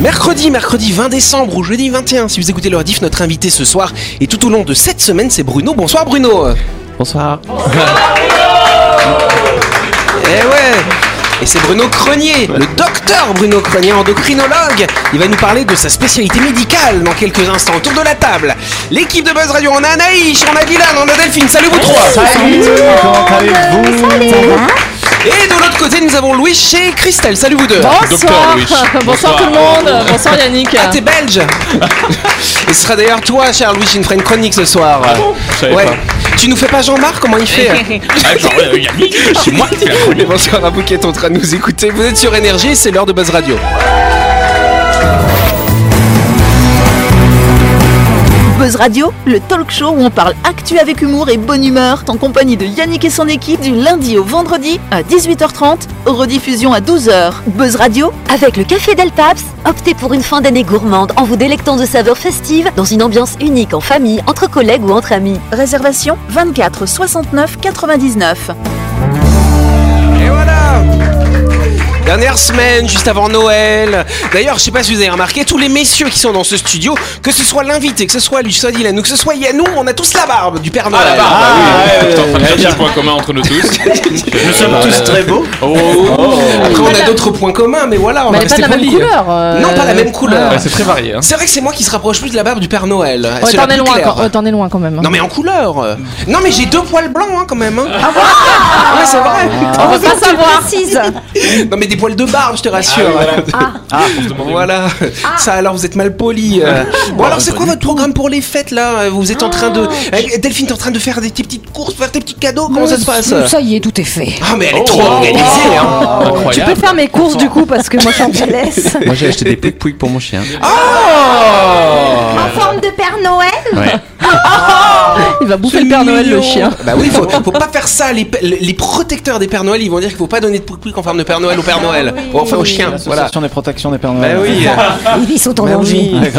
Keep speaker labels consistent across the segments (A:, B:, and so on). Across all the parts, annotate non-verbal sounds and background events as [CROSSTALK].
A: Mercredi, mercredi 20 décembre ou jeudi 21, si vous écoutez le rediff, notre invité ce soir et tout au long de cette semaine, c'est Bruno. Bonsoir Bruno
B: Bonsoir.
A: Eh ouais et c'est Bruno Crenier, le docteur Bruno Crenier, endocrinologue. Il va nous parler de sa spécialité médicale dans quelques instants autour de la table. L'équipe de Buzz Radio, on a Anaïs, on a Dylan, on a Delphine. Salut vous trois
B: Salut, comment allez-vous
A: Et de l'autre côté, nous avons Louis chez Christelle. Salut vous deux
C: Bonsoir. [LAUGHS] Bonsoir tout le monde. Bonsoir Yannick.
A: Ah, t'es belge [LAUGHS] Et ce sera d'ailleurs toi, cher Louis, qui nous fera une chronique ce soir.
B: savais pas.
A: Tu nous fais pas Jean-Marc Comment il fait [LAUGHS]
B: Ah, genre, euh, Yannick, c'est moi qui fais la chronique.
A: Et bonsoir à vous qui êtes en train de nous écouter. Vous êtes sur Énergie et c'est l'heure de Buzz Radio.
D: Buzz Radio, le talk show où on parle actu avec humour et bonne humeur, en compagnie de Yannick et son équipe du lundi au vendredi à 18h30, rediffusion à 12h. Buzz Radio,
E: Avec le Café Del Paps, optez pour une fin d'année gourmande en vous délectant de saveurs festives dans une ambiance unique en famille, entre collègues ou entre amis.
D: réservation 24 69 99.
A: Dernière semaine, juste avant Noël. D'ailleurs, je sais pas si vous avez remarqué, tous les messieurs qui sont dans ce studio, que ce soit l'invité, que ce soit lui, que ce soit Dylan ou que ce soit Yannou, on a tous la barbe du Père Noël.
B: Ah, la barbe, bah oui. Le point commun entre nous tous. [LAUGHS]
F: Nous sommes tous très beaux.
B: Oh.
A: Après, on a d'autres points communs, mais voilà, on
C: Mais
A: va
C: pas
A: rester
C: la même couleur. euh,
A: Non, pas la même couleur.
B: Ouais, c'est très varié. Hein.
A: C'est vrai que c'est moi qui se rapproche plus de la barbe du Père Noël.
C: T'en es loin, quand- loin même.
A: Non mais en couleur euh. Non mais j'ai deux poils blancs hein, quand même hein.
C: Ah
A: Ouais c'est vrai
C: On veut pas savoir.
A: Non mais des poils de barbe je te rassure
B: Ah,
A: Voilà Ça alors vous êtes mal poli euh. Bon alors c'est quoi votre programme pour les fêtes là? Vous êtes en train de Eh, Delphine t'es en train de faire des tes petites courses Faire tes petits cadeaux Comment ça se passe?
G: Ça y est, tout est fait.
A: Ah mais elle est trop organisée hein.
G: Tu
B: Incroyable.
G: peux faire mes courses du coup parce que moi je suis en PLS. [LAUGHS]
B: Moi j'ai acheté des pouic pouic pour mon chien.
G: En forme de Père Noël?
B: Ouais. [LAUGHS]
C: Il va bouffer le Père Noël, le chien.
A: Bah oui, faut, faut pas faire ça. Les, les protecteurs des Pères Noël, ils vont dire qu'il faut pas donner de pouic en forme de Père Noël au Père Noël. Ou enfin au chien. Voilà.
F: L'association des protections des Pères
A: Bah
F: Noël.
A: oui.
G: Ils sont en
A: Bah
G: danger.
A: oui.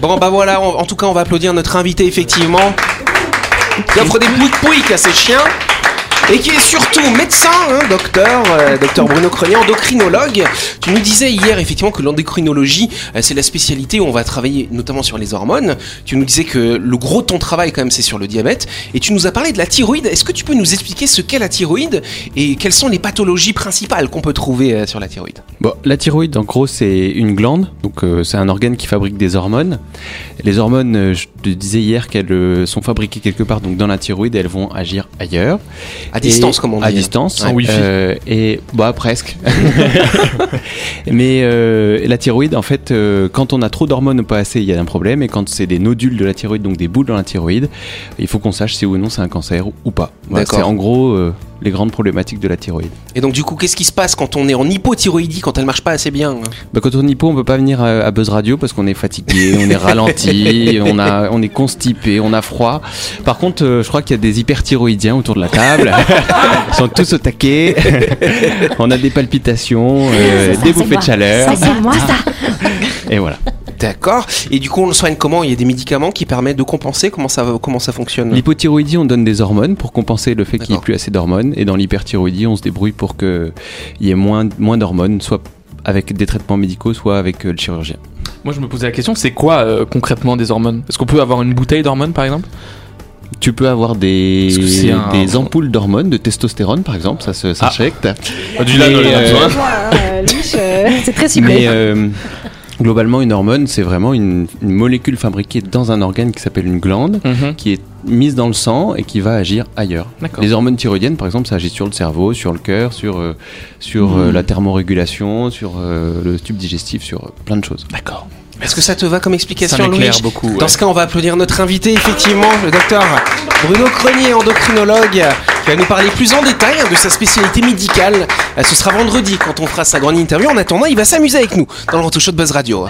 A: Bon bah voilà, en, en tout cas on va applaudir notre invité effectivement qui offre des pouic pouic à ses chiens et qui est surtout médecin, hein, docteur, euh, docteur Bruno Crenier, endocrinologue. Tu nous disais hier effectivement que l'endocrinologie, euh, c'est la spécialité où on va travailler notamment sur les hormones. Tu nous disais que le gros de ton travail quand même c'est sur le diabète et tu nous as parlé de la thyroïde. Est-ce que tu peux nous expliquer ce qu'est la thyroïde et quelles sont les pathologies principales qu'on peut trouver euh, sur la thyroïde?
H: Bon, la thyroïde, en gros, c'est une glande, donc c'est un organe qui fabrique des hormones. Les hormones, je te disais hier qu'elles sont fabriquées quelque part, donc dans la thyroïde, elles vont agir ailleurs.
A: À
H: Et-
A: distance comme on dit.
H: À distance.
B: Sans Wi-Fi.
H: Euh, et bah presque. [LAUGHS] Mais euh, la thyroïde, en fait, euh, quand on a trop d'hormones ou pas assez, il y a un problème. Et quand c'est des nodules de la thyroïde, donc des boules dans la thyroïde, il faut qu'on sache si oui ou non c'est un cancer ou- pas. Voilà,
A: D'accord.
H: c'est en gros euh, les grandes problématiques de la thyroïde.
A: Et donc du coup, qu'est-ce qui se passe quand on est en hypothyroïdie, quand elle marche pas assez bien?
H: Bah, quand on est hypo, on peut pas venir à, à Buzz Radio parce qu'on est fatigué, on est ralenti, [LAUGHS] on, a, on est constipé, on a froid. Par contre, euh, je crois qu'il y a des hyperthyroïdiens autour de la table. Ils sont tous au taquet. [LAUGHS] on a des palpitations, euh, des bouffées de chaleur.
G: Ça c'est moi ça.
H: Et voilà.
A: D'accord. Et du coup, on le soigne comment? Il y a des médicaments qui permettent de compenser? Comment ça, va- comment ça fonctionne?
H: L'hypothyroïdie, on donne des hormones pour compenser le fait qu'il n'y ait plus assez d'hormones. Et dans l'hyperthyroïdie, on se débrouille pour qu'il y ait moins, moins d'hormones, soit avec des traitements médicaux, soit avec euh, le chirurgien.
B: Moi je me posais la question, c'est quoi euh, concrètement des hormones? Est-ce qu'on peut avoir une bouteille d'hormones par exemple?
H: Tu peux avoir des,
B: un-
H: des ampoules d'hormones, de testostérone par exemple, ça se- s'injecte.
B: Du
H: Mais,
B: lano, on en a
H: euh,
B: besoin. [LAUGHS]
G: C'est très.
H: Mais euh, globalement, une hormone, c'est vraiment une, une molécule fabriquée dans un organe qui s'appelle une glande,
B: Mhm.
H: qui est mise dans le sang et qui va agir ailleurs. Les hormones thyroïdiennes, par exemple, ça agit sur le cerveau, sur le cœur, sur, euh, sur euh, la thermorégulation, sur euh, le tube digestif, sur plein de choses.
B: D'accord.
A: Est-ce que ça te va comme
B: Ça
A: explication, Louis
B: beaucoup.
A: Dans ce cas, on va applaudir notre invité, effectivement, le docteur Bruno Crenier, endocrinologue, qui va nous parler plus en détail hein, de sa spécialité médicale. Euh, Ce sera vendredi quand on fera sa grande interview. En attendant, il va s'amuser avec nous dans le Retour Show de Buzz Radio.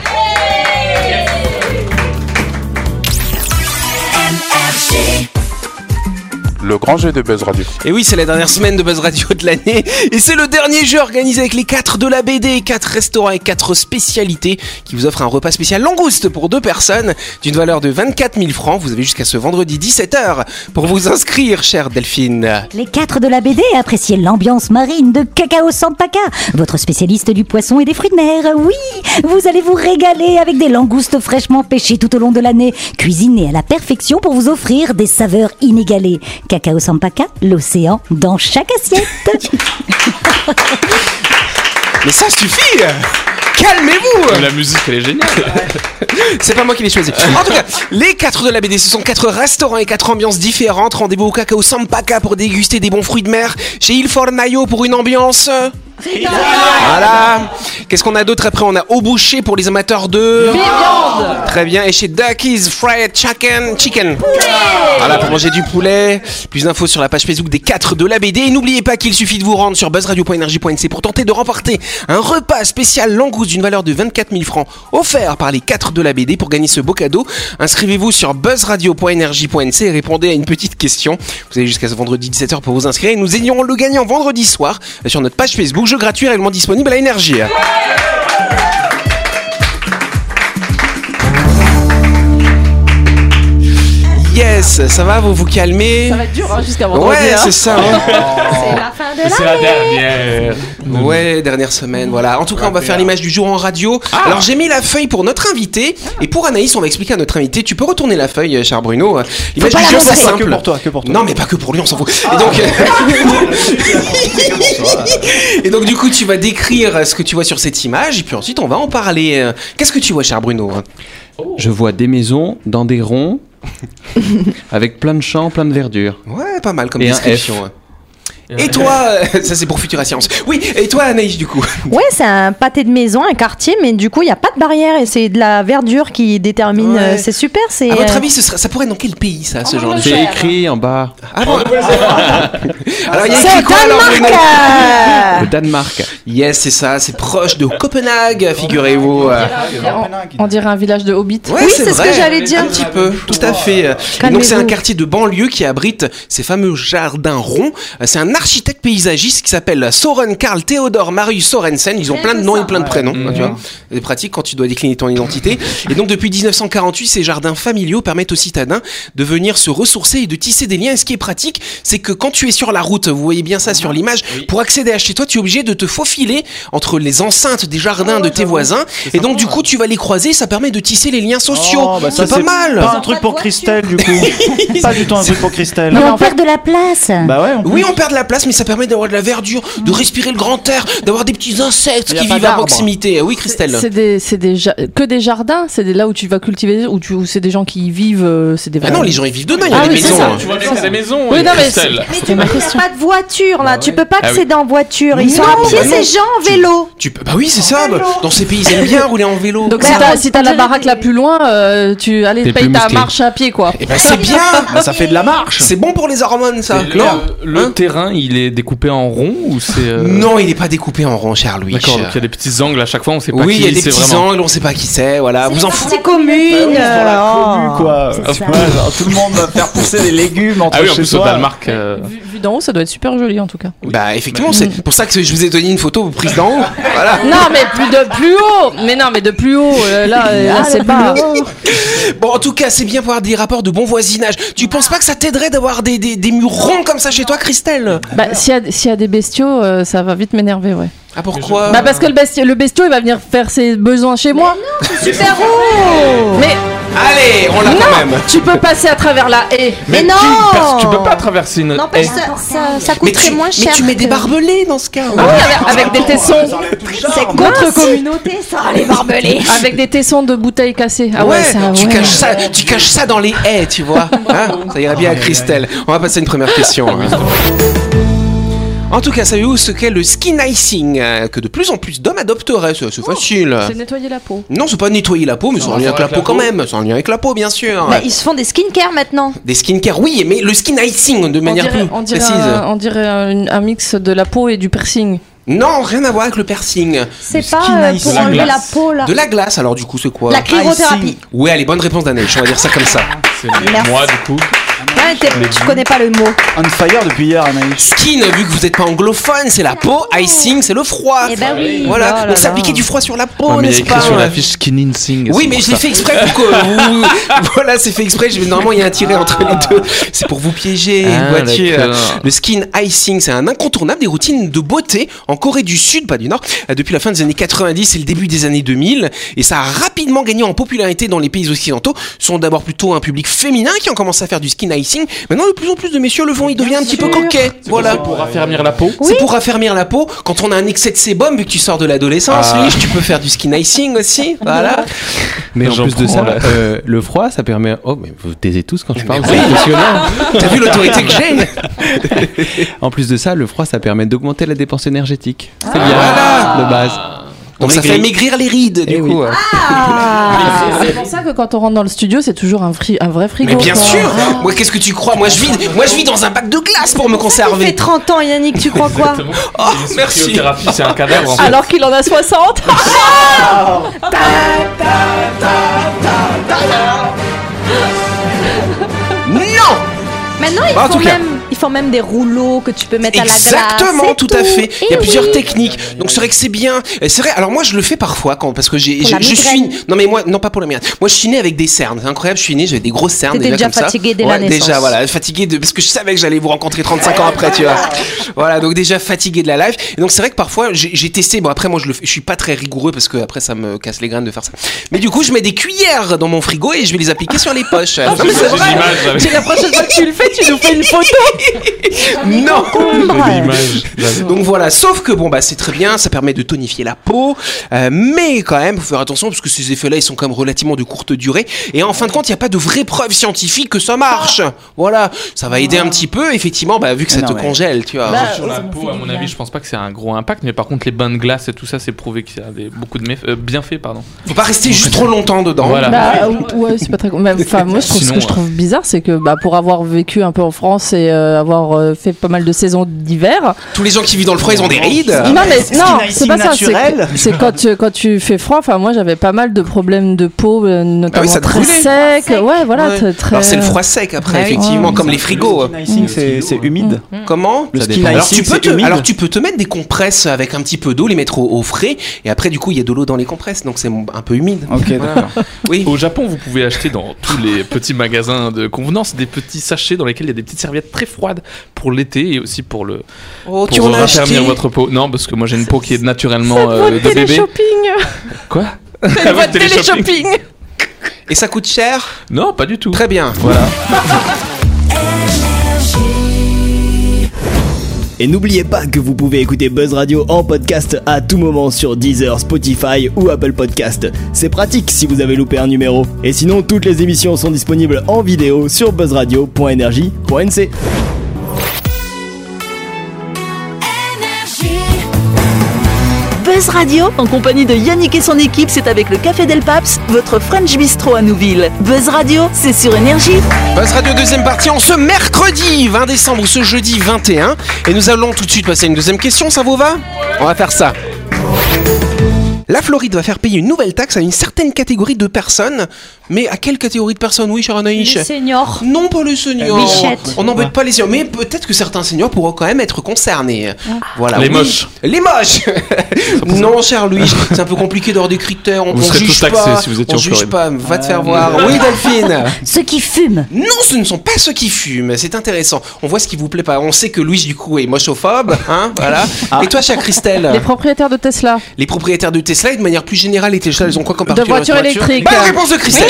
I: Le grand jeu de Buzz Radio.
A: Et oui, c'est la dernière semaine de Buzz Radio de l'année. Et c'est le dernier jeu organisé avec les 4 de la BD, 4 restaurants et 4 spécialités qui vous offrent un repas spécial langouste pour deux personnes d'une valeur de 24 000 francs. Vous avez jusqu'à ce vendredi 17h pour vous inscrire, chère Delphine.
G: Les quatre de la BD appréciez l'ambiance marine de Cacao Sampaka, votre spécialiste du poisson et des fruits de mer. Oui, vous allez vous régaler avec des langoustes fraîchement pêchées tout au long de l'année, cuisinées à la perfection pour vous offrir des saveurs inégalées. Cacao Sampaka, l'océan dans chaque assiette. [LAUGHS]
A: Mais ça suffit Calmez-vous
B: La musique, elle est géniale. [LAUGHS]
A: C'est pas moi qui l'ai choisi. En tout cas, les 4 de la BD, ce sont 4 restaurants et 4 ambiances différentes. Rendez-vous au Cacao Sampaka pour déguster des bons fruits de mer. Chez Il Fornaio pour une ambiance... Voilà. Qu'est-ce qu'on a d'autre après On a Au Boucher pour les amateurs de
C: Viande
A: Très bien. Et chez Ducky's Fried Chicken, chicken. Voilà pour manger du poulet. Plus d'infos sur la page Facebook des 4 de la BD. Et n'oubliez pas qu'il suffit de vous rendre sur buzzradio.energie.nc pour tenter de remporter un repas spécial langouste d'une valeur de 24 000 francs offert par les 4 de la BD pour gagner ce beau cadeau. Inscrivez-vous sur buzzradio.energie.nc et répondez à une petite question. Vous avez jusqu'à ce vendredi 17h pour vous inscrire et nous ayons le gagnant vendredi soir sur notre page Facebook. Jeu gratuit réellement disponible à Énergie. Yes, ça va, vous vous calmez?
C: Ça va être dur hein, jusqu'à vendredi.
A: Ouais,
C: hein.
A: c'est ça. hein. [LAUGHS]
G: C'est la fin de
B: C'est la dernière.
A: Ouais, dernière semaine, voilà. En tout cas, on va faire l'image du jour en radio.
B: Ah.
A: Alors, j'ai mis la feuille pour notre invité. Et pour Anaïs, on va expliquer à notre invité. Tu peux retourner la feuille, euh, cher Bruno. L'image du jour, c'est simple.
F: Que pour toi, que pour toi.
A: Non, mais pas que pour lui, on s'en fout. Et donc, et donc, du coup, tu vas décrire ce que tu vois sur cette image. Et puis ensuite, on va en parler. Qu'est-ce que tu vois, cher Bruno?
H: Je vois des maisons dans des ronds [LAUGHS] avec plein de champs, plein de verdure.
A: Ouais, pas mal comme
H: Et un
A: description. Et toi, euh, [LAUGHS] ça c'est pour Futura Science. Oui, et toi, Anaïs, du coup? [LAUGHS]
J: Ouais, c'est un pâté de maison, un quartier, mais du coup, il n'y a pas de barrière et c'est de la verdure qui détermine.
A: Ouais.
J: euh, C'est super. C'est
A: À votre
J: euh,
A: avis, ce ça pourrait être dans quel pays, ça, ce genre de
H: C'est écrit en bas.
A: Ah bon? [LAUGHS] Alors, il y a
J: C'est
A: écrit quoi alors
J: Danemark
H: Le Danemark.
A: Yes, c'est ça, c'est proche de Copenhague, figurez-vous.
C: On dirait un village de hobbits.
A: Ouais,
J: Oui, c'est ce
A: vrai,
J: que j'allais dire.
A: Un petit peu, tout à fait. Et donc c'est un quartier de banlieue qui abrite ces fameux jardins ronds. C'est un architecte paysagiste qui s'appelle Soren Karl Theodor Marius Sorensen. Ils ont plein de noms et plein de prénoms. tu vois. C'est pratique quand tu dois décliner ton identité. Et donc depuis 1948, ces jardins familiaux permettent aux citadins de venir se ressourcer et de tisser des liens. Et ce qui est pratique, c'est que quand tu es sur la route, vous voyez bien ça sur l'image, pour accéder à chez toi, tu es obligé de te faufiler entre les enceintes des jardins de tes voisins. Et donc du coup, tu vas les croiser. Ça permet de tisser les liens sociaux.
F: Oh, bah
A: c'est pas mal.
F: Pas un truc pour Christelle, du coup. [LAUGHS] pas du tout un truc pour Christelle.
G: Mais on perd de la place.
F: Bah ouais, on
A: Oui, on perd de la place, mais ça permet d'avoir de la verdure, de respirer le grand air, d'avoir des petits insectes
F: Y
A: qui vivent à proximité. Oui, Christelle.
C: C'est des, c'est des ja- que des jardins, c'est là où tu vas cultiver, où, c'est des gens qui y vivent, euh, c'est des
A: Ah non, les gens ils vivent dedans, il y a
C: Ah
A: des
C: oui,
A: maisons.
C: ça.
A: hein.
B: Tu vois bien que c'est des maisons.
C: Oui, non, mais
B: Christelle.
J: Mais tu n'as pas de voiture là, tu peux pas
B: Ah oui.
J: accéder en voiture. Ils sont à pied ces gens en vélo.
A: Tu peux... Bah oui, c'est ça. dans ces pays, ils aiment bien rouler en vélo.
C: Donc si t'as la baraque la plus loin, euh, tu allez paye ta marche à pied quoi.
A: Eh ben c'est bien. [LAUGHS]
F: Bah, ça fait de la marche.
A: C'est bon pour les hormones, ça.
B: Le-
A: Non. Hein
B: il est découpé en rond ou c'est. euh,
A: Non, il est pas découpé en rond, cher Louis.
B: D'accord, donc il y a des petits angles à chaque fois, on sait pas
A: Oui,
B: qui
A: il y a des
B: c'est
A: petits
B: vraiment.
A: angles, on sait pas qui c'est. Voilà, vous en foutez.
J: C'est commune.
F: Dans la
J: euh,
F: commu, quoi.
G: C'est ça.
F: Ouais, genre, tout le monde va faire pousser des légumes entre
B: Ah oui, en
F: chez
B: plus au
F: soi.
B: Danemark. euh,
C: Vu, vu d'en haut, ça doit être super joli en tout cas.
A: Bah effectivement, c'est pour ça que je vous ai donné une photo prise d'en haut. Voilà.
C: Non mais plus de plus haut. Mais non mais de plus haut. euh, là, euh, là, c'est pas.
A: Bon, en tout cas, c'est bien pour avoir des rapports de bon voisinage. Tu penses pas que ça t'aiderait d'avoir des, des, des murs ronds comme ça chez toi, Christelle?
C: Bah s'il y, a- s'il y a des bestiaux, euh, ça va vite m'énerver ouais.
A: Ah pourquoi
C: Bah parce que le bestiau, le bestiau il va venir faire ses besoins chez moi.
J: Super [LAUGHS] haut.
C: Mais
A: Allez, on l'a quand même.
C: tu peux passer à travers la haie.
J: Mais
B: tu-
J: non.
B: parce- Tu peux pas traverser une. Haie.
J: ça, ça, ça
A: Mais
J: coûterait
A: tu,
J: moins
A: mais
J: cher.
A: tu mets des barbelés dans ce cas.
C: Ah oui, avec, avec des tessons.
J: C'est contre communauté, ça, les barbelés. [LAUGHS]
C: Avec des tessons de bouteilles cassées. Ah ouais,
A: ouais,
C: ça,
A: tu,
C: ouais.
A: caches ça, tu caches ça dans les haies, tu vois. Hein ça irait bien à Christelle. On va passer à une première question. hein. [LAUGHS] En tout cas, savez-vous ce qu'est le skin icing euh, Que de plus en plus d'hommes adopteraient, c'est c'est facile.
C: C'est nettoyer la peau.
A: Non, c'est pas nettoyer la peau, mais c'est en lien avec la peau quand même. C'est en lien avec la peau, bien sûr.
J: Bah, ils se font des skincare maintenant.
A: Des skincare, oui, mais le skin icing de
C: On
A: manière
C: dirait,
A: plus
C: on dirait
A: précise.
C: un, on dirait un, un mix de la peau et du piercing.
A: Non, rien à voir avec le piercing.
J: C'est pas euh, pour
F: La
J: enlever la peau là.
A: De la glace, alors du coup, c'est quoi?
J: La cryothérapie.
A: Ouais, allez, bonne réponse d'Anaïs, on va dire ça comme ça.
B: C'est
J: Merci.
B: moi du coup.
J: Tu connais pas le mot.
F: On fire depuis hier, Anaïs.
A: Skin, vu que vous n'êtes pas anglophone, c'est la peau. Icing, c'est le froid.
J: Eh ben oui.
A: Voilà,
J: Oh là
A: donc
J: là.
A: s'appliquer du froid sur la peau,
B: Ouais, mais il y a
A: n'est-ce
B: écrit
A: pas
B: sur la fiche skin sing.
A: Oui, mais je l'ai fait exprès pour que vous... [LAUGHS] Voilà, c'est fait exprès. Je... Normalement, il y a un tiret entre les deux. C'est pour vous piéger,
B: Ah, d'accord.
A: Le skin icing, c'est un incontournable des routines de beauté en Corée du Sud, pas du Nord, euh, depuis la fin des années 90 et le début des années 2000. Et ça a rapidement gagné en popularité dans les pays occidentaux. Ce sont d'abord plutôt un public féminin qui ont commencé à faire du skin icing. Maintenant, de plus en plus de messieurs le font. Il devient un petit peu coquet. Voilà.
B: Pour raffermir la peau.
A: C'est pour raffermir la peau. Quand on a un excès de sébum, vu que tu sors de l'adolescence,
B: Ah.
A: Tu peux faire du skin icing aussi. [LAUGHS] Voilà.
H: Mais en plus de ça, euh, le froid, ça permet. Oh, mais vous taisez tous quand je parle.
A: oui.
H: c'est impressionnant. [LAUGHS]
A: T'as vu l'autorité que j'ai [LAUGHS]
H: En plus de ça, le froid, ça permet d'augmenter la dépense énergétique. C'est bien,
A: Voilà.
H: de base.
A: Donc ça fait maigrir les rides, du
H: Eh
A: coup.
H: oui.
C: C'est pour ça que quand on rentre dans le studio, c'est toujours un, fri- un vrai frigo.
A: Mais bien
C: quoi.
A: sûr Moi, qu'est-ce que tu crois? Moi, je vis, moi, je vis dans un bac de glace pour me
J: Ça fait
A: conserver.
J: 30 ans, Yannick, tu crois quoi?
A: Oh, merci.
B: C'est un cadavre en fait.
C: Alors qu'il en a 60 [LAUGHS]
A: Non
J: Maintenant, ils,
A: Bah, en
J: font
A: tout cas.
J: même, ils font même des rouleaux que tu peux mettre à la glace.
A: Exactement, tout à fait. Il y a
J: Eh
A: plusieurs techniques. Donc c'est vrai que c'est bien. C'est vrai. Alors moi je le fais parfois quand parce que j'ai je, suis non mais moi non pas pour la migraine. Moi je suis né avec des cernes. C'est incroyable. Je suis né j'avais des grosses cernes déjà,
J: déjà
A: comme
J: fatigué
A: ça.
J: dès la
A: Ouais,
J: naissance.
A: Déjà voilà fatigué de parce que je savais que j'allais vous rencontrer 35 ans après tu vois. [LAUGHS] Voilà donc déjà fatigué de la live. Et donc c'est vrai que parfois j'ai testé. Bon après moi je le fais- je suis pas très rigoureux parce que après ça me casse les graines de faire ça. Mais du coup je mets des cuillères dans mon frigo et je vais les appliquer sur les poches.
B: J'ai avec
C: C'est la prochaine fois que tu le fais, tu nous fais une photo
A: Non. Donc voilà, sauf que bon bah c'est très bien, ça permet de tonifier la peau, euh, mais quand même faut faire attention parce que ces effets-là ils sont quand même relativement de courte durée et en fin de compte il n'y a pas de vraie preuve scientifique que ça marche. Voilà, ça va aider un petit peu effectivement bah vu que ça
F: Non,
A: te congèle, tu vois.
C: Bah,
B: Sur la peau, à mon avis, je pense pas que c'est un gros impact, mais par contre, les bains de glace et tout ça, c'est prouvé qu'il y a des- beaucoup de méf- euh, bienfaits, pardon.
A: Faut pas rester juste trop longtemps dedans.
B: Voilà.
C: Bah ouais, c'est pas très. mais, Enfin, moi, je trouve, ce
B: Sinon,
C: que je trouve bizarre, c'est que bah, pour avoir vécu un peu en France et euh, avoir euh, fait pas mal de saisons d'hiver.
A: Tous les gens qui vivent dans le froid ils ont des rides.
C: non, mais
F: c'est
C: non, pas ça. c'est quand tu, quand tu fais froid. Enfin, moi, j'avais pas mal de problèmes de peau, euh, notamment
A: ça te
C: très
A: brûlait.
C: sec. Ouais, voilà,
A: Ouais.
C: très- très.
A: Alors c'est le froid sec après
C: Bah oui.
A: effectivement
C: Ouais.
A: comme les frigos.
F: Le skin icing, c'est c'est humide.
A: Comment
F: Le
H: Ça
F: skin
H: dépend.
A: alors tu, peux te,
F: humide.
A: alors tu peux te mettre des compresses avec un petit peu d'eau, les mettre au, au frais, et après du coup il y a de l'eau dans les compresses, donc c'est un peu humide.
F: Ok,
A: Voilà. Oui.
B: Au Japon, vous pouvez acheter dans tous les petits magasins de convenance des petits sachets dans lesquels il y a des petites serviettes très froides pour l'été et aussi pour le
A: Oh,
B: pour
A: tu
B: raffermir votre peau. Non, parce que moi j'ai une peau qui est naturellement euh, de bébé.
C: Télé-shopping
B: Quoi [LAUGHS]
C: Votre
B: Télé-shopping.
C: télé-shopping
A: Et ça coûte cher?
B: Non, pas du tout.
A: Très bien.
B: Voilà. [LAUGHS]
I: Et n'oubliez pas que vous pouvez écouter Buzz Radio en podcast à tout moment sur Deezer, Spotify ou Apple Podcast. C'est pratique si vous avez loupé un numéro. Et sinon, toutes les émissions sont disponibles en vidéo sur buzzradio.energie.nc.
D: Buzz Radio, en compagnie de Yannick et son équipe, c'est avec le Café Del Paps, votre French Bistro à Nouville. Buzz Radio, c'est sur Énergie.
A: Buzz Radio deuxième partie en ce mercredi 20 décembre ou ce jeudi 21. Et nous allons tout de suite passer à une deuxième question, ça vous va? On va faire ça. La Floride va faire payer une nouvelle taxe à une certaine catégorie de personnes. Mais à quelle catégorie de personnes Oui, cher Anaïs
J: Les seniors.
A: Non, pas les seniors.
J: Bichette.
A: On n'embête pas les seniors. Mais peut-être que certains seniors pourront quand même être concernés. Voilà.
B: Les
A: oui.
B: moches.
A: Les moches [LAUGHS] Non, cher Louis, c'est un peu compliqué d'avoir des critères. On,
B: Vous
A: on
B: serez
A: juge
B: tous taxés
A: pas.
B: si vous étiez
A: on
B: en
A: juge
B: Floride.
A: pas. Va te faire voir. Oui, Delphine [LAUGHS]
G: Ceux qui fument.
A: non, ce ne sont pas ceux qui fument. C'est intéressant. On voit ce qui vous plaît pas. On sait que Louis, du coup, est mochophobe. Hein, voilà. Et toi, chère Christelle
C: Les propriétaires de Tesla.
A: Les propriétaires de Tesla, et de manière plus générale, les Tesla, ils ont quoi comme
C: De
A: particularité
C: voitures électriques.
A: Bonne réponse de Christelle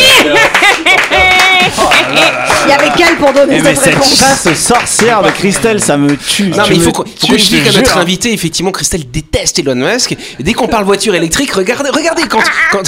J: Il y avait qu'elle pour donner
F: Eh mais
J: cette
F: cette
J: réponse.
F: chasse sorcière de Christelle, ça me tue.
A: Non,
F: Tu
A: mais il
F: me
A: faut qu'on faut
F: tues,
A: qu'on
F: je
A: explique
F: te
A: à notre
F: jure.
A: invité, effectivement, Christelle déteste Elon Musk. Et dès qu'on parle voiture électrique, regardez, regardez quand. quand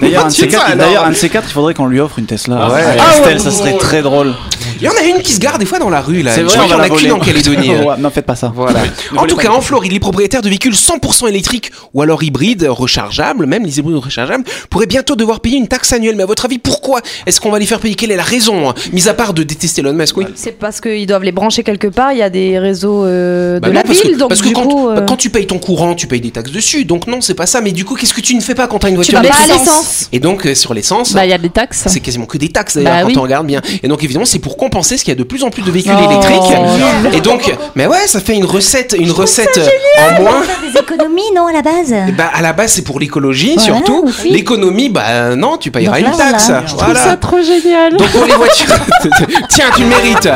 F: D'ailleurs, un de ces quatre,
A: alors.
F: d'ailleurs, un de ces quatre, il faudrait qu'on lui offre une Tesla.
A: ouais.
F: Ah,
A: Ah,
F: Christelle,
A: ouais.
F: ça serait très drôle.
A: Il y en a une qui se garde des fois dans la rue, là.
F: C'est vrai, on
A: y en
F: va
A: a qu'une en Calédonie. [LAUGHS]
F: Ouais, non, faites pas ça.
A: Voilà. En tout cas, en Floride, les propriétaires de véhicules 100% électriques ou alors hybrides rechargeables, même les hybrides rechargeables, pourraient bientôt devoir payer une taxe annuelle. Mais à votre avis, pourquoi est-ce qu'on va les faire payer? Quelle est la raison hein Mis à part de détester Elon Musk, oui.
J: C'est parce qu'ils doivent les brancher quelque part. Il y a des réseaux euh, de
A: Bah non,
J: la
A: parce que-
J: ville, donc
A: parce que
J: du
A: quand,
J: coup, euh,
A: bah, quand tu payes ton courant, tu payes des taxes dessus. Donc non, c'est pas ça. Mais du coup, qu'est-ce que tu ne fais pas quand tu as une
J: tu
A: voiture
J: vas pas à
A: électrique
J: l'essence.
A: Et donc euh, sur l'essence,
C: Bah, il y a des taxes.
A: c'est quasiment que des taxes d'ailleurs
C: Bah
A: quand
C: oui.
A: on regarde bien. Et donc évidemment, c'est pour compenser compenser ce qu'il y a de plus en plus de véhicules
C: Oh,
A: électriques. Et donc, mais ouais, ça fait une recette, une recette euh, en moins.
G: Faire des économies, non, à la base
A: Bah, à la base, c'est pour l'écologie
G: Voilà,
A: surtout.
G: aussi.
A: L'économie, bah non, tu payeras
G: Donc
A: une
G: là,
A: taxe.
G: voilà.
C: Je trouve
A: Voilà.
C: ça trop génial.
A: Donc pour les voitures, [LAUGHS] tiens, tu mérites.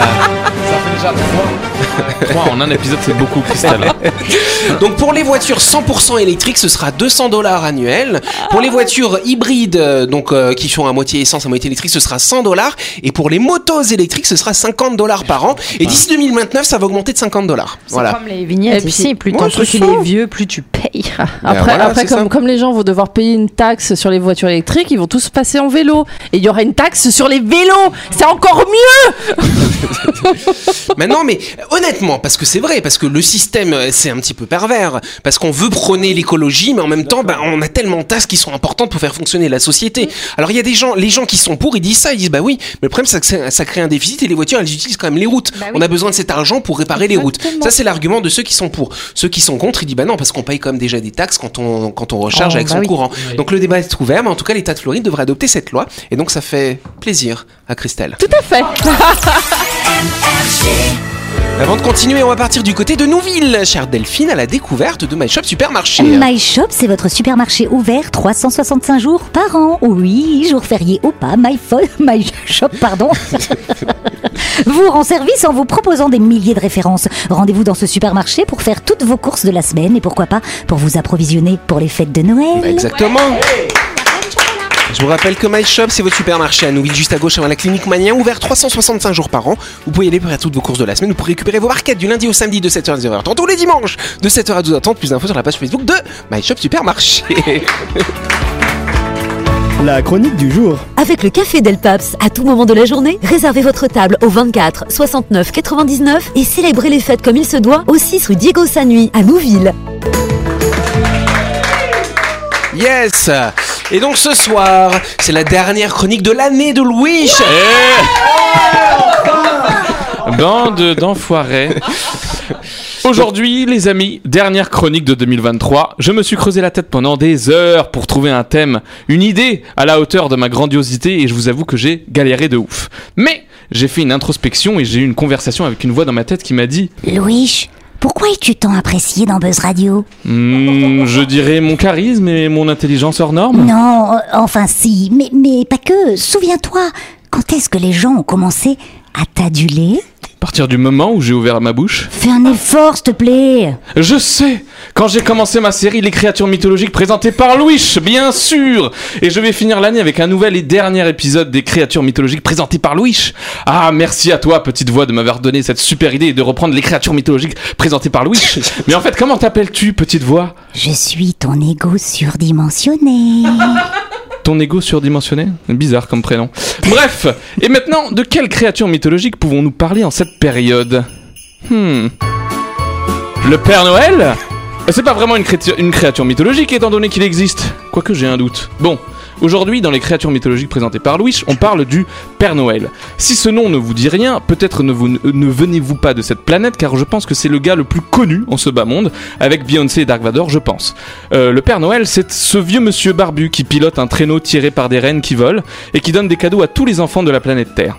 B: Trois en un épisode, c'est beaucoup, Christelle. [LAUGHS]
A: Donc pour les voitures 100% électriques, ce sera 200 dollars annuels. Pour les voitures hybrides, euh, donc euh, qui sont à moitié essence, à moitié électrique, ce sera 100 dollars. Et pour les motos électriques, ce sera 50 dollars par an. Et d'ici 2029, ça va augmenter de 50 dollars.
J: C'est
A: Voilà.
J: comme les vignettes
C: Et puis-
J: ici. Plus
A: Ouais,
J: ton
A: c'est
J: truc il
A: ça.
J: est vieux, plus tu payes. [LAUGHS]
C: Après,
A: voilà,
C: après comme, les gens vont devoir payer une taxe sur les voitures électriques, ils vont tous passer en vélo. Et il y aura une taxe sur les vélos. C'est encore mieux. [LAUGHS]
A: Mais non, mais honnêtement, parce que c'est vrai, parce que le système, euh, c'est un petit peu pervers, parce qu'on veut prôner l'écologie, mais en même temps, bah, on a tellement de tâches qui sont importantes pour faire fonctionner la société. Alors il y a des gens, les gens qui sont pour, ils disent ça, ils disent bah oui, mais le problème c'est que ça, ça crée un déficit et les voitures, elles utilisent quand même les routes.
J: Bah oui.
A: On a besoin de cet argent pour réparer les routes. Ça c'est l'argument de ceux qui sont pour. Ceux qui sont contre, ils disent bah non, parce qu'on paye quand même déjà des taxes quand on quand on recharge
J: Oh,
A: avec
J: bah
A: son
J: oui.
A: courant. Donc le débat est ouvert, mais en tout cas l'État de Floride devrait adopter cette loi, et donc ça fait plaisir à Christelle.
C: Tout à fait.
A: Avant de continuer, on va partir du côté de Nouville, chère Delphine, à la découverte de My Shop Supermarché.
G: My Shop, c'est votre supermarché ouvert 365 jours par an. Oui, jour férié ou pas, My, Fo- [LAUGHS] My Shop, pardon. [LAUGHS] vous rend service en vous proposant des milliers de références. Rendez-vous dans ce supermarché pour faire toutes vos courses de la semaine et pourquoi pas pour vous approvisionner pour les fêtes de Noël.
A: Bah, exactement. Je vous rappelle que My Shop, c'est votre supermarché à Nouville, juste à gauche avant la clinique Manien, ouvert 365 jours par an. Vous pouvez y aller pour faire toutes vos courses de la semaine, vous pouvez récupérer vos barquettes du lundi au samedi de 7h à 10h30, tous les dimanches de 7h à 12h30. Plus d'infos sur la page Facebook de My Shop Supermarché.
I: La chronique du jour.
E: Avec le café Del Paps, à tout moment de la journée, réservez votre table au 24 69 99 et célébrez les fêtes comme il se doit au 6 rue Diego Sanui à Nouville.
A: Yes Et donc ce soir, c'est la dernière chronique de l'année de Louis.
B: Bande d'enfoirés. Aujourd'hui, les amis, dernière chronique de 2023. Je me suis creusé la tête pendant des heures pour trouver un thème, une idée à la hauteur de ma grandiosité et je vous avoue que j'ai galéré de ouf. Mais j'ai fait une introspection et j'ai eu une conversation avec une voix dans ma tête qui m'a dit
G: Louis, pourquoi es-tu tant apprécié dans Buzz Radio
B: Hmm, Je dirais mon charisme et mon intelligence hors norme.
G: Non, euh, enfin si, mais, mais pas que. Souviens-toi, quand est-ce que les gens ont commencé à t'aduler?
B: À partir du moment où j'ai ouvert ma bouche.
G: Fais un effort, s'il te plaît.
B: Je sais Quand j'ai commencé ma série Les créatures mythologiques présentées par Louis, bien sûr Et je vais finir l'année avec un nouvel et dernier épisode des créatures mythologiques présentées par Louis. Ah, merci à toi, petite voix, de m'avoir donné cette super idée de reprendre les créatures mythologiques présentées par Louis. [LAUGHS] Mais en fait, comment t'appelles-tu, petite voix?
G: Je suis ton ego surdimensionné. [LAUGHS]
B: Ton ego surdimensionné Bizarre comme prénom. Bref, et maintenant, de quelle créature mythologique pouvons-nous parler en cette période Hmm. Le Père Noël? C'est pas vraiment une, créature- une créature mythologique étant donné qu'il existe. Quoique j'ai un doute. Bon. Aujourd'hui, dans les créatures mythologiques présentées par Louis, on parle du Père Noël. Si ce nom ne vous dit rien, peut-être ne, vous- ne venez-vous pas de cette planète, car je pense que c'est le gars le plus connu en ce bas monde, avec Beyoncé et Dark Vador, je pense. Euh, le Père Noël, c'est ce vieux monsieur barbu qui pilote un traîneau tiré par des rennes qui volent et qui donne des cadeaux à tous les enfants de la planète Terre.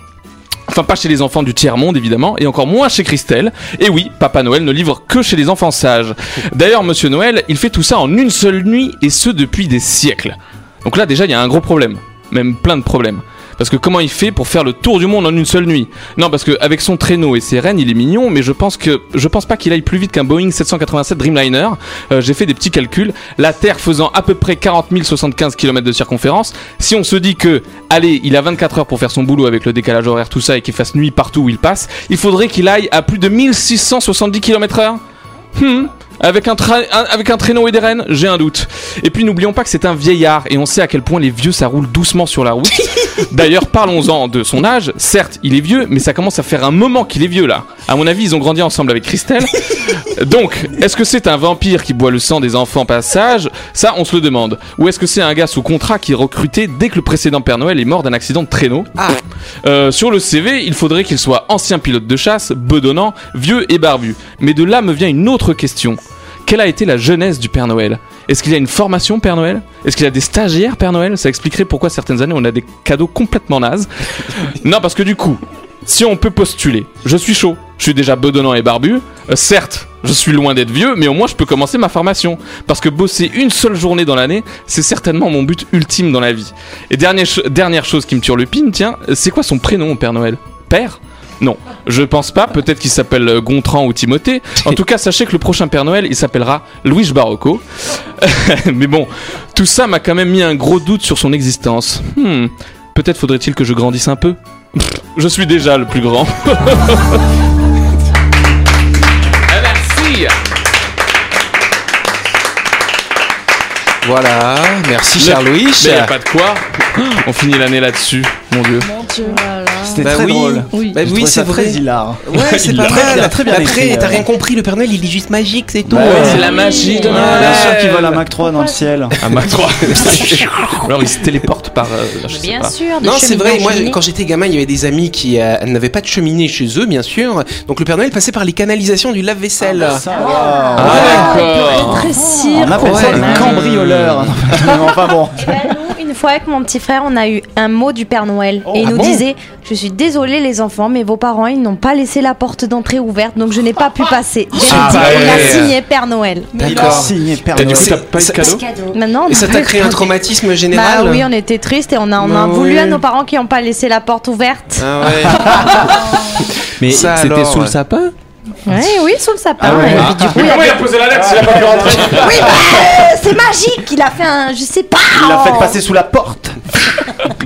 B: Enfin, pas chez les enfants du tiers-monde, évidemment, et encore moins chez Christelle. Et oui, Papa Noël ne livre que chez les enfants sages. D'ailleurs, Monsieur Noël, il fait tout ça en une seule nuit, et ce depuis des siècles. Donc là, déjà, il y a un gros problème. Même plein de problèmes. Parce que comment il fait pour faire le tour du monde en une seule nuit? Non, parce qu'avec son traîneau et ses rennes, il est mignon, mais je pense que je pense pas qu'il aille plus vite qu'un Boeing 787 Dreamliner. Euh, J'ai fait des petits calculs. La Terre faisant à peu près 40 075 km de circonférence, si on se dit que, allez, il a 24 heures pour faire son boulot avec le décalage horaire, tout ça, et qu'il fasse nuit partout où il passe, il faudrait qu'il aille à plus de 1670 km/h. Hmm. Avec un, un- avec un traîneau et des rennes, j'ai un doute. Et puis n'oublions pas que c'est un vieillard et on sait à quel point les vieux ça roule doucement sur la route. [LAUGHS] D'ailleurs, parlons-en de son âge. Certes, il est vieux, mais ça commence à faire un moment qu'il est vieux là. À mon avis, ils ont grandi ensemble avec Christelle. Donc, est-ce que c'est un vampire qui boit le sang des enfants passage? Ça, on se le demande. Ou est-ce que c'est un gars sous contrat qui est recruté dès que le précédent Père Noël est mort d'un accident de traîneau?
A: Ah,
B: euh, sur le CV, il faudrait qu'il soit ancien pilote de chasse, bedonnant, vieux et barbu. Mais de là me vient une autre question. Quelle a été la jeunesse du Père Noël? Est-ce qu'il y a une formation Père Noël Est-ce qu'il y a des stagiaires Père Noël Ça expliquerait pourquoi certaines années on a des cadeaux complètement nazes. [LAUGHS] non, parce que du coup, si on peut postuler, je suis chaud. Je suis déjà bedonnant et barbu. Euh, certes, je suis loin d'être vieux, mais au moins je peux commencer ma formation. Parce que bosser une seule journée dans l'année, c'est certainement mon but ultime dans la vie. Et dernière, ch- dernière chose qui me turlupine, tiens, c'est quoi son prénom Père Noël? Père? Non, je pense pas. Peut-être qu'il s'appelle euh, Gontran ou Timothée. En tout cas, sachez que le prochain Père Noël, il s'appellera Louis Barocco. [LAUGHS] Mais bon, tout ça m'a quand même mis un gros doute sur son existence. Hmm, peut-être faudrait-il que je grandisse un peu. Pff, Je suis déjà le plus grand. [LAUGHS] Eh, Merci.
A: Voilà, merci cher Louis.
B: Mais y a pas de quoi. On finit l'année là-dessus, mon dieu.
F: C'était
A: Bah
F: très
A: oui.
F: drôle.
C: Oui.
A: Bah oui, c'est vrai.
F: Très hilar.
A: Ouais, c'est [LAUGHS] pas
F: l'a très
A: mal.
F: bien- très bien
A: Après, t'as
F: euh.
A: rien compris, le Père Noël, il est juste magique, c'est tout.
F: Bah ouais.
B: C'est la magie de Noël.
F: Bien sûr qu'il vole un Mac 3 dans le ciel. [LAUGHS]
B: Un Mac 3. [LAUGHS] Alors il se téléporte par. euh, je sais
J: Bien
B: pas.
J: sûr. des
A: Non, c'est vrai. Moi, quand j'étais gamin, il y avait des amis qui euh, n'avaient pas de cheminée chez eux, bien sûr. Donc le Père Noël passait par les canalisations du lave-vaisselle.
F: Ça, waouh.
B: Ah, d'accord.
C: Très.
F: On appelle ça
A: Ouais.
F: un cambrioleur. enfin bon.
J: Fois avec mon petit frère, on a eu un mot du Père Noël. et il
A: ah
J: nous
A: bon
J: disait Je suis désolé, les enfants, mais vos parents, ils n'ont pas laissé la porte d'entrée ouverte, donc je n'ai pas pu passer. J'ai
A: Ah,
J: dit,
A: bah
J: il a signé Père Noël.
F: Il a signé Père
B: Et du coup,
F: Noël.
B: t'as pas eu de
A: Ça-
B: cadeau
J: Maintenant, on
A: Et ça
J: a-
A: t'a créé un traumatisme général
J: Bah oui, on était tristes et on, a, on a
A: Bah
J: voulu
A: oui.
J: à nos parents qui n'ont pas laissé la porte ouverte.
A: Ah ouais. [LAUGHS]
H: Mais
A: Ça
H: c'était sous le sapin
J: Ouais, oui, sous le sapin.
F: Ah ouais.
J: Et puis, du coup, il
B: Comment il
J: avait-
B: a posé la lettre s'il a pas pu rentrer
J: Oui, bah, euh, c'est magique. Il a fait un, je sais pas.
F: Il l'a fait passer sous la porte.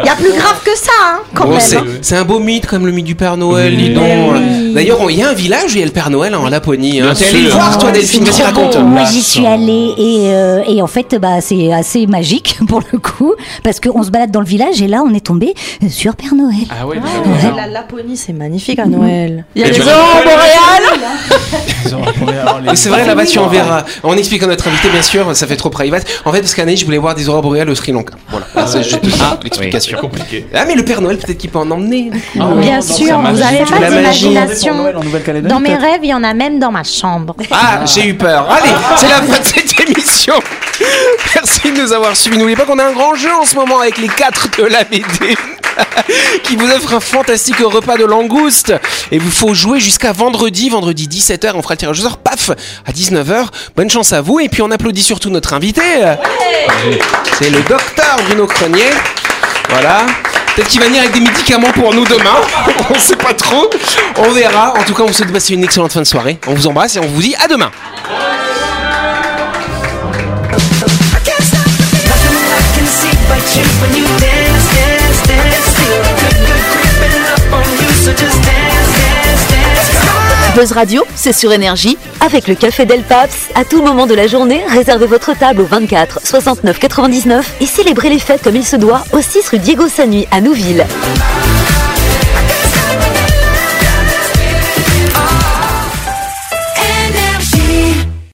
J: Il y a plus grave que ça, hein, quand
A: Bon,
J: même.
A: c'est,
J: hein.
A: c'est un beau mythe comme le mythe du Père Noël, dis donc.
J: oui.
A: D'ailleurs, on- il y a un village où il y a le Père Noël en Laponie. Hein. T'es allé voir, toi,
G: Oh,
A: Delphine Vas-y, raconte.
G: Moi, j'y suis allée et, euh, et en fait, bah, c'est assez magique [LAUGHS] pour le coup parce qu'on se balade dans le village et là, on est tombé sur Père Noël.
B: Ah ouais,
J: Ouais, La Laponie, c'est magnifique à Noël. Il y a
A: Et
J: les
A: tu-
J: aurores boréales.
A: Et c'est vrai, là-bas, tu en verras. En expliquant notre invité, bien sûr, ça fait trop private. En fait, parce qu'Anaïs, je voulais voir des aurores boréales au Sri Lanka. Voilà, c'est
B: compliqué.
A: Ah, mais le Père Noël, peut-être qu'il peut en emmener.
J: Bien sûr, vous
B: magie.
J: avez
A: La
J: pas d'imagination.
F: Noël en Nouvelle-Calédonie.
J: Dans mes rêves, il y en a même dans ma chambre.
A: Ah, j'ai eu peur. Allez, c'est la fin de cette émission. Merci de nous avoir suivis. N'oubliez pas qu'on a un grand jeu en ce moment avec les 4 de la BD. [LAUGHS] qui vous offre un fantastique repas de langouste. Et vous faut jouer jusqu'à vendredi, vendredi 17h. On fera le tirage au sort, paf, à 19h. Bonne chance à vous. Et puis on applaudit surtout notre invité. C'est le docteur Bruno Crenier. Voilà. Peut-être qu'il va venir avec des médicaments pour nous demain. [LAUGHS] on sait pas trop. On verra. En tout cas, on vous souhaite de passer une excellente fin de soirée. On vous embrasse et on vous dit à demain.
D: Buzz Radio, c'est sur énergie.
E: Avec le Café Del Paps, à tout moment de la journée, réservez votre table au 24 69 99 et célébrez les fêtes comme il se doit au 6 rue Diego Sanui à Nouville.